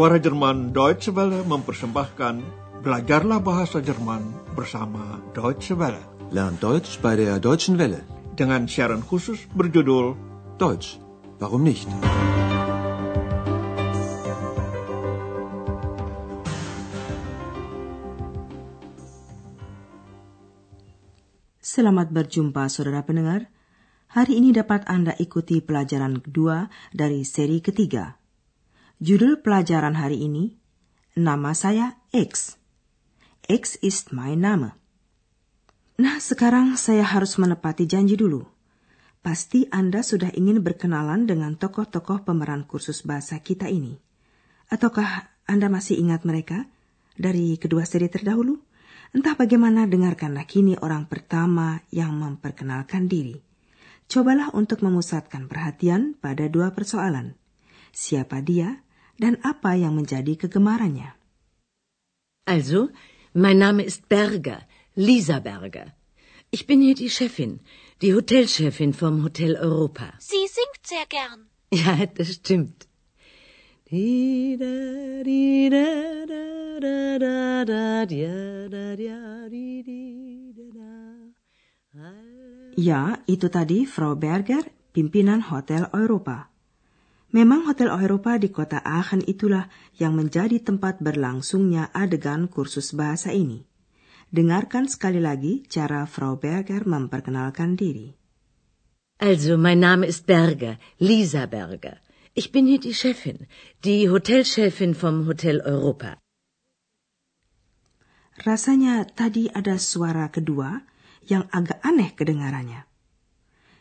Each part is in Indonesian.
Suara Jerman Deutsche Welle mempersembahkan Belajarlah Bahasa Jerman bersama Deutsche Welle. Lern Deutsch bei der Deutschen Welle. Dengan siaran khusus berjudul Deutsch, warum nicht? Selamat berjumpa saudara pendengar. Hari ini dapat Anda ikuti pelajaran kedua dari seri ketiga. Judul pelajaran hari ini, Nama saya X. X ist mein Name. Nah, sekarang saya harus menepati janji dulu. Pasti Anda sudah ingin berkenalan dengan tokoh-tokoh pemeran kursus bahasa kita ini. Ataukah Anda masih ingat mereka dari kedua seri terdahulu? Entah bagaimana, dengarkanlah kini orang pertama yang memperkenalkan diri. Cobalah untuk memusatkan perhatian pada dua persoalan. Siapa dia dan apa yang menjadi kegemarannya? Also, mein Name ist Berger, Lisa Berger. Ich bin hier die Chefin, die Hotelchefin vom Hotel Europa. Sie singt sehr gern. Ja, das stimmt. Ya, itu tadi Frau Berger, pimpinan Hotel Europa. Memang Hotel Europa di kota Aachen itulah yang menjadi tempat berlangsungnya adegan kursus bahasa ini. Dengarkan sekali lagi cara Frau Berger memperkenalkan diri. Also, mein Name ist Berger, Lisa Berger. Ich bin hier die Chefin, die Hotelchefin vom Hotel Europa. Rasanya tadi ada suara kedua yang agak aneh kedengarannya.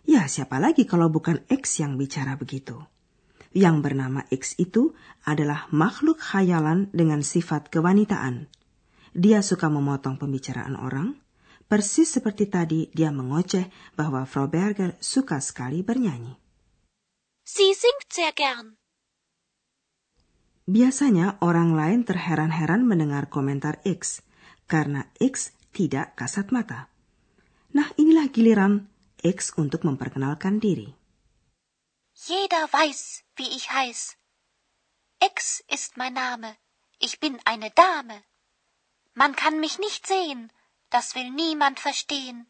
Ya, siapa lagi kalau bukan X yang bicara begitu? Yang bernama X itu adalah makhluk khayalan dengan sifat kewanitaan. Dia suka memotong pembicaraan orang, persis seperti tadi dia mengoceh bahwa Frau Berger suka sekali bernyanyi. Sie singt sehr gern. Biasanya orang lain terheran-heran mendengar komentar X, karena X tidak kasat mata. Nah inilah giliran X untuk memperkenalkan diri. Jeder weiß, wie ich heiß. X ist mein Name. Ich bin eine Dame. Man kann mich nicht sehen, das will niemand verstehen.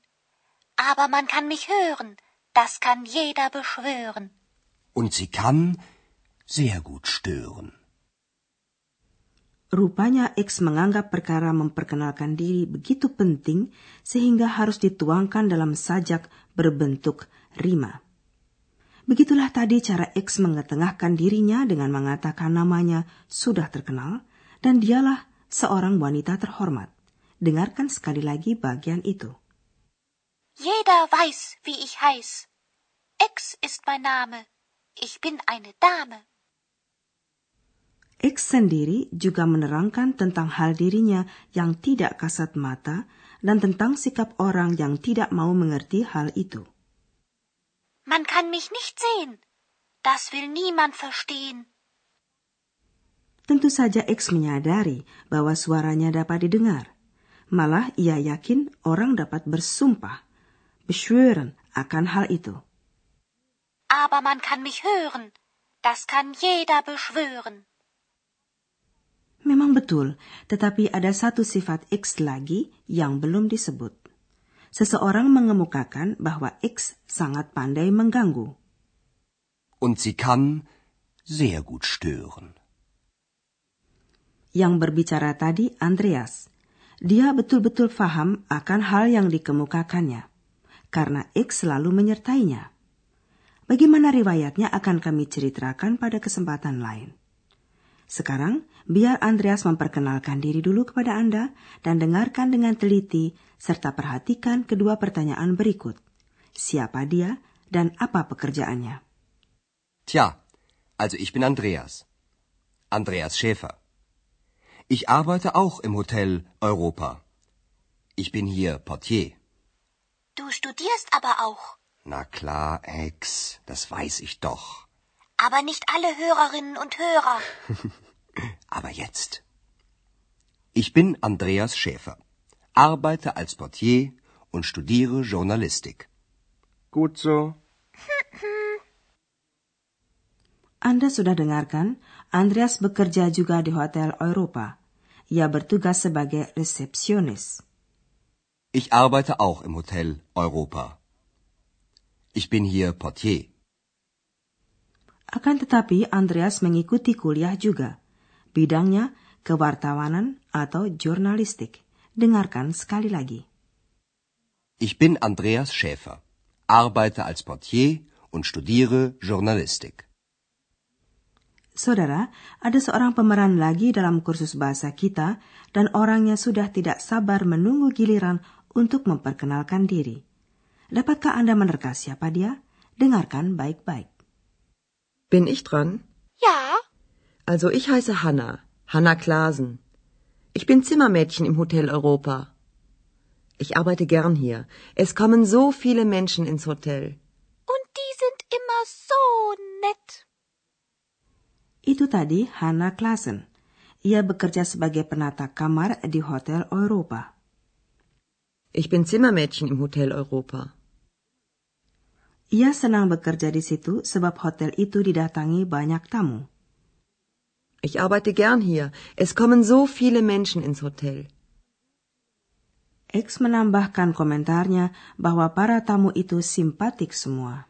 Aber man kann mich hören, das kann jeder beschwören. Und sie kann sehr gut stören. Rupanya X menganggap perkara memperkenalkan diri begitu penting sehingga harus dituangkan dalam sajak berbentuk rima. Begitulah tadi cara X mengetengahkan dirinya dengan mengatakan namanya sudah terkenal dan dialah seorang wanita terhormat. Dengarkan sekali lagi bagian itu. Jeder weiß, wie ich heiß. X ist mein Name. Ich bin eine Dame. X sendiri juga menerangkan tentang hal dirinya yang tidak kasat mata dan tentang sikap orang yang tidak mau mengerti hal itu. Man kann mich nicht sehen. Das will niemand verstehen. Tentu saja X menyadari bahwa suaranya dapat didengar. Malah ia yakin orang dapat bersumpah, beschwören akan hal itu. Aber man kann mich hören. Das kann jeder beschwören. Memang betul, tetapi ada satu sifat X lagi yang belum disebut. Seseorang mengemukakan bahwa X sangat pandai mengganggu. Und sie kann sehr gut stören. Yang berbicara tadi Andreas. Dia betul-betul paham akan hal yang dikemukakannya, karena X selalu menyertainya. Bagaimana riwayatnya akan kami ceritakan pada kesempatan lain. Sekarang, biar Andreas memperkenalkan diri dulu kepada Anda dan dengarkan dengan teliti serta perhatikan kedua pertanyaan berikut. Siapa dia dan apa pekerjaannya? Tja, also ich bin Andreas. Andreas Schäfer. Ich arbeite auch im Hotel Europa. Ich bin hier Portier. Du studierst aber auch. Na klar, Ex, das weiß ich doch. Aber nicht alle Hörerinnen und Hörer. Aber jetzt. Ich bin Andreas Schäfer, arbeite als Portier und studiere Journalistik. Gut so. Anda sudah dengarkan, Andreas bekerja juga di Hotel Europa. Ia bertugas sebagai resepsionis. Ich arbeite auch im Hotel Europa. Ich bin hier Portier. Akan tetapi Andreas mengikuti kuliah juga. Bidangnya kewartawanan atau jurnalistik. Dengarkan sekali lagi. Ich bin Andreas Schäfer, arbeite als Portier und studiere Journalistik. Saudara, ada seorang pemeran lagi dalam kursus bahasa kita dan orangnya sudah tidak sabar menunggu giliran untuk memperkenalkan diri. Dapatkah Anda menerka siapa dia? Dengarkan baik-baik. Bin ich dran? Ja, Also ich heiße Hanna, Hanna Klasen. Ich bin Zimmermädchen im Hotel Europa. Ich arbeite gern hier. Es kommen so viele Menschen ins Hotel. und die sind immer so nett. Itu tadi Hannah Klassen. Ia bekerja sebagai penata kamar di Hotel Europa. Ich bin Zimmermädchen im Hotel Europa. Ia senang bekerja di situ sebab hotel itu didatangi banyak tamu. Ich arbeite gern hier. Es kommen so viele Menschen ins Hotel. X menambahkan komentarnya bahwa para tamu itu simpatik semua.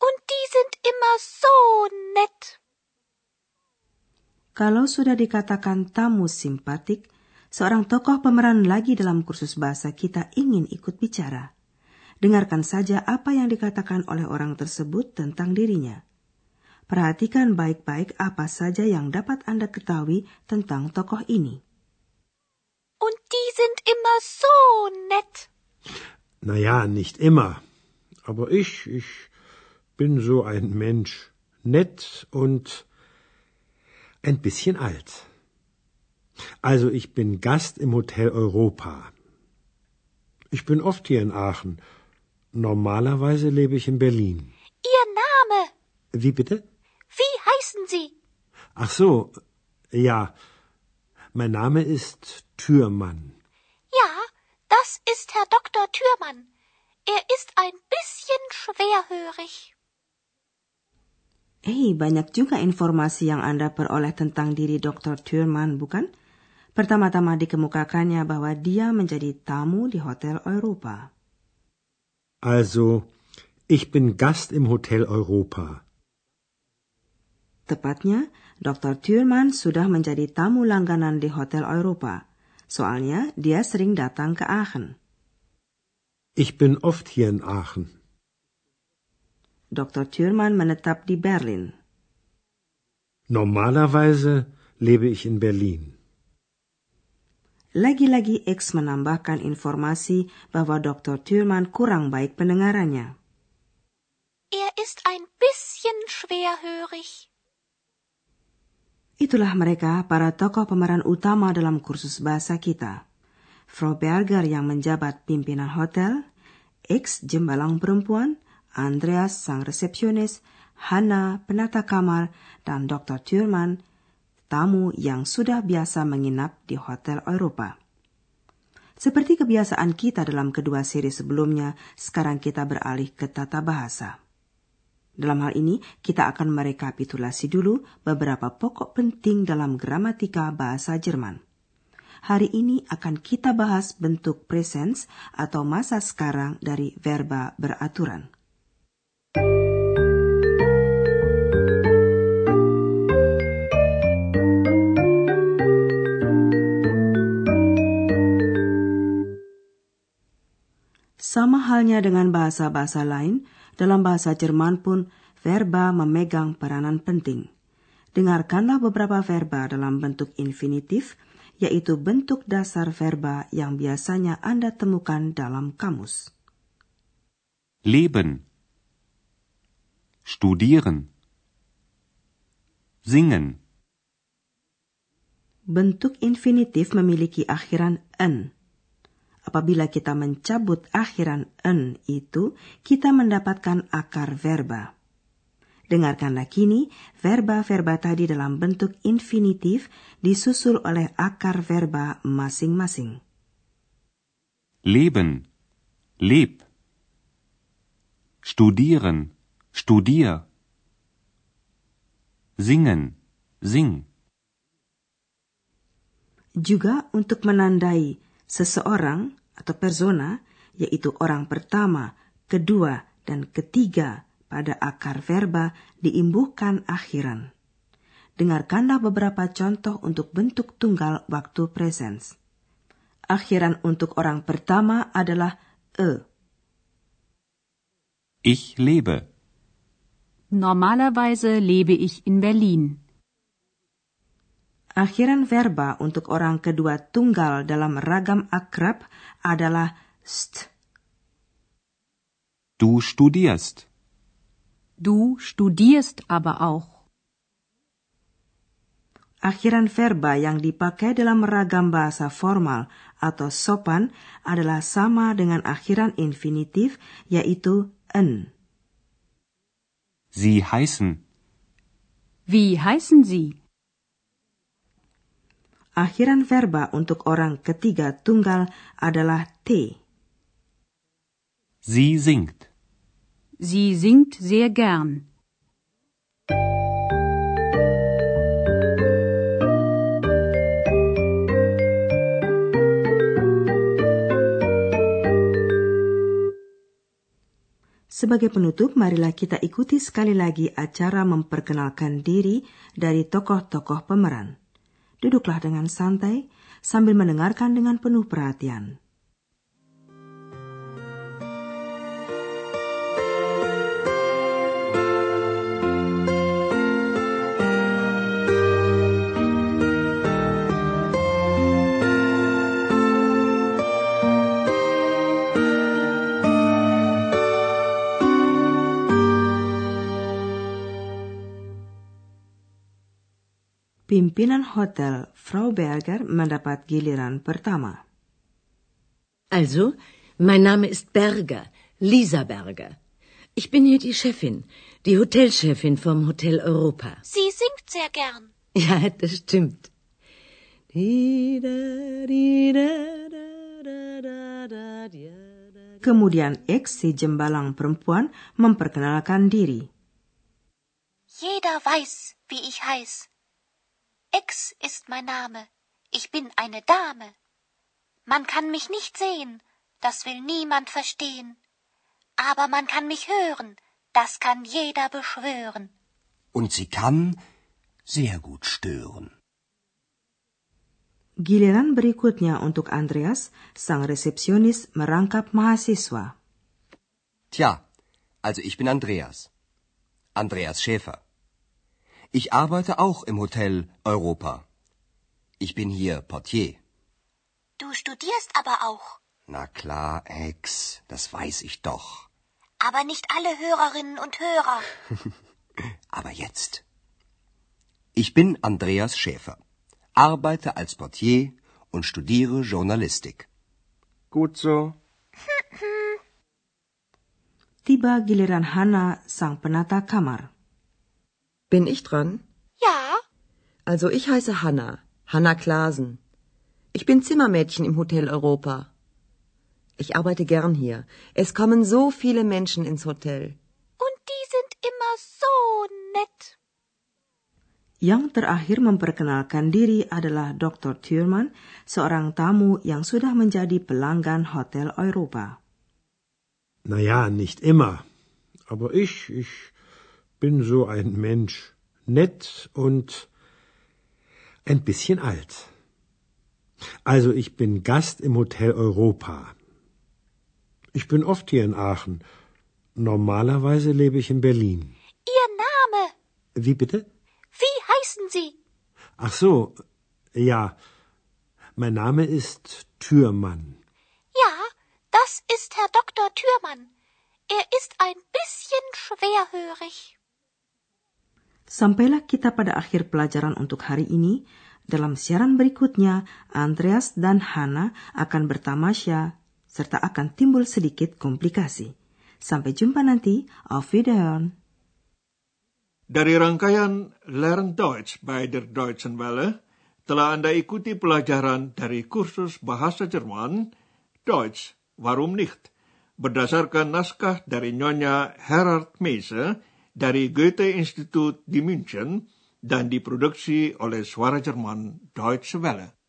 Und die sind immer so nett. Kalau sudah dikatakan tamu simpatik, seorang tokoh pemeran lagi dalam kursus bahasa kita ingin ikut bicara. Dengarkan saja apa yang dikatakan oleh orang tersebut tentang dirinya. Perhatikan baik-baik apa saja yang dapat Anda ketahui tentang tokoh ini. Und die sind immer so nett. Naja, nicht immer. Aber ich, ich bin so ein Mensch. Nett und ein bisschen alt. Also ich bin Gast im Hotel Europa. Ich bin oft hier in Aachen. Normalerweise lebe ich in Berlin. Ihr Name. Wie bitte? Wie heißen Sie? Ach so, ja. Mein Name ist Türmann. Ja, das ist Herr Dr. Thürmann. Er ist ein bisschen schwerhörig. Eh, banyak juga informasi yang Anda peroleh tentang diri Dr. Thurman, bukan? Pertama-tama dikemukakannya bahwa dia menjadi tamu di Hotel Europa. Also, ich bin Gast im Hotel Europa. Tepatnya, Dr. Thurman sudah menjadi tamu langganan di Hotel Europa. Soalnya dia sering datang ke Aachen. Ich bin oft hier in Aachen. Dr. Thurman menetap di Berlin. Normalerweise lebe ich in Berlin. Lagi-lagi X menambahkan informasi bahwa Dr. Thurman kurang baik pendengarannya. Er ist ein bisschen schwerhörig. Itulah mereka para tokoh pemeran utama dalam kursus bahasa kita. Frau Berger yang menjabat pimpinan hotel, X jembalang perempuan, Andreas sang resepsionis, Hana penata kamar, dan Dr. Thurman tamu yang sudah biasa menginap di Hotel Eropa. Seperti kebiasaan kita dalam kedua seri sebelumnya, sekarang kita beralih ke tata bahasa. Dalam hal ini, kita akan merekapitulasi dulu beberapa pokok penting dalam gramatika bahasa Jerman. Hari ini akan kita bahas bentuk presens atau masa sekarang dari verba beraturan. Sama halnya dengan bahasa-bahasa lain, dalam bahasa Jerman pun verba memegang peranan penting. Dengarkanlah beberapa verba dalam bentuk infinitif, yaitu bentuk dasar verba yang biasanya Anda temukan dalam kamus. Leben. Studieren. Singen. Bentuk infinitif memiliki akhiran en. Apabila kita mencabut akhiran en itu, kita mendapatkan akar verba. Dengarkanlah kini verba-verba tadi dalam bentuk infinitif disusul oleh akar verba masing-masing. Leben. Leb. Studieren. Studier. Singen. Sing. Juga untuk menandai seseorang atau persona, yaitu orang pertama, kedua, dan ketiga pada akar verba diimbuhkan akhiran. Dengarkanlah beberapa contoh untuk bentuk tunggal waktu presens. Akhiran untuk orang pertama adalah e. Ich lebe. Normalerweise lebe ich in Berlin. Akhiran verba untuk orang kedua tunggal dalam ragam akrab adalah st. Du studierst. Du studierst aber auch. Akhiran verba yang dipakai dalam ragam bahasa formal atau sopan adalah sama dengan akhiran infinitif yaitu en. Sie heißen. Wie heißen Sie? Akhiran verba untuk orang ketiga tunggal adalah T. Sie singt. Sie singt sehr gern. Sebagai penutup, marilah kita ikuti sekali lagi acara memperkenalkan diri dari tokoh-tokoh pemeran. Duduklah dengan santai sambil mendengarkan dengan penuh perhatian. Pimpinan hotel Frau Berger mendapat giliran pertama. Also, mein Name ist Berger, Lisa Berger. Ich bin hier die Chefin, die Hotelchefin vom Hotel Europa. Sie singt sehr gern. Ja, das stimmt. Kemudian X si jembalang perempuan memperkenalkan diri. Jeder weiß, wie ich heiß. X ist mein Name. Ich bin eine Dame. Man kann mich nicht sehen, das will niemand verstehen. Aber man kann mich hören, das kann jeder beschwören. Und sie kann sehr gut stören. Giliran berikutnya untuk Andreas, sang resepsionis merangkap mahasiswa. Tja, also ich bin Andreas. Andreas Schäfer. Ich arbeite auch im Hotel Europa. Ich bin hier Portier. Du studierst aber auch. Na klar, Ex, das weiß ich doch. Aber nicht alle Hörerinnen und Hörer. Aber jetzt. Ich bin Andreas Schäfer, arbeite als Portier und studiere Journalistik. Gut so. Tiba giliran Hana, sang penata kamar. Bin ich dran? Ja, Also ich heiße Hanna, Hanna Klasen. Ich bin Zimmermädchen im Hotel Europa. Ich arbeite gern hier. Es kommen so viele Menschen ins Hotel. und die sind immer so nett. Yang terakhir memperkenalkan diri adalah Dr. Thurman, seorang tamu yang sudah menjadi pelanggan Hotel Europa. Naja, nicht immer. Aber ich, ich bin so ein Mensch. Nett und ein bisschen alt. Also ich bin Gast im Hotel Europa. Ich bin oft hier in Aachen. Normalerweise lebe ich in Berlin. Ihr Name, Wie bitte? wie heißen Sie? Ach so, ja. Mein Name ist Türmann. Ja, das ist Herr Dr. Thürmann. Er ist ein bisschen schwerhörig. Sampailah kita pada akhir pelajaran untuk hari ini. Dalam siaran berikutnya, Andreas dan Hana akan bertamasya serta akan timbul sedikit komplikasi. Sampai jumpa nanti. Auf Wiederhören. Dari rangkaian Learn Deutsch by der Deutschen Welle, telah Anda ikuti pelajaran dari kursus bahasa Jerman, Deutsch, warum nicht, berdasarkan naskah dari Nyonya Herard Meise dari Goethe Institut di München dan diproduksi oleh Suara Jerman Deutsche Welle.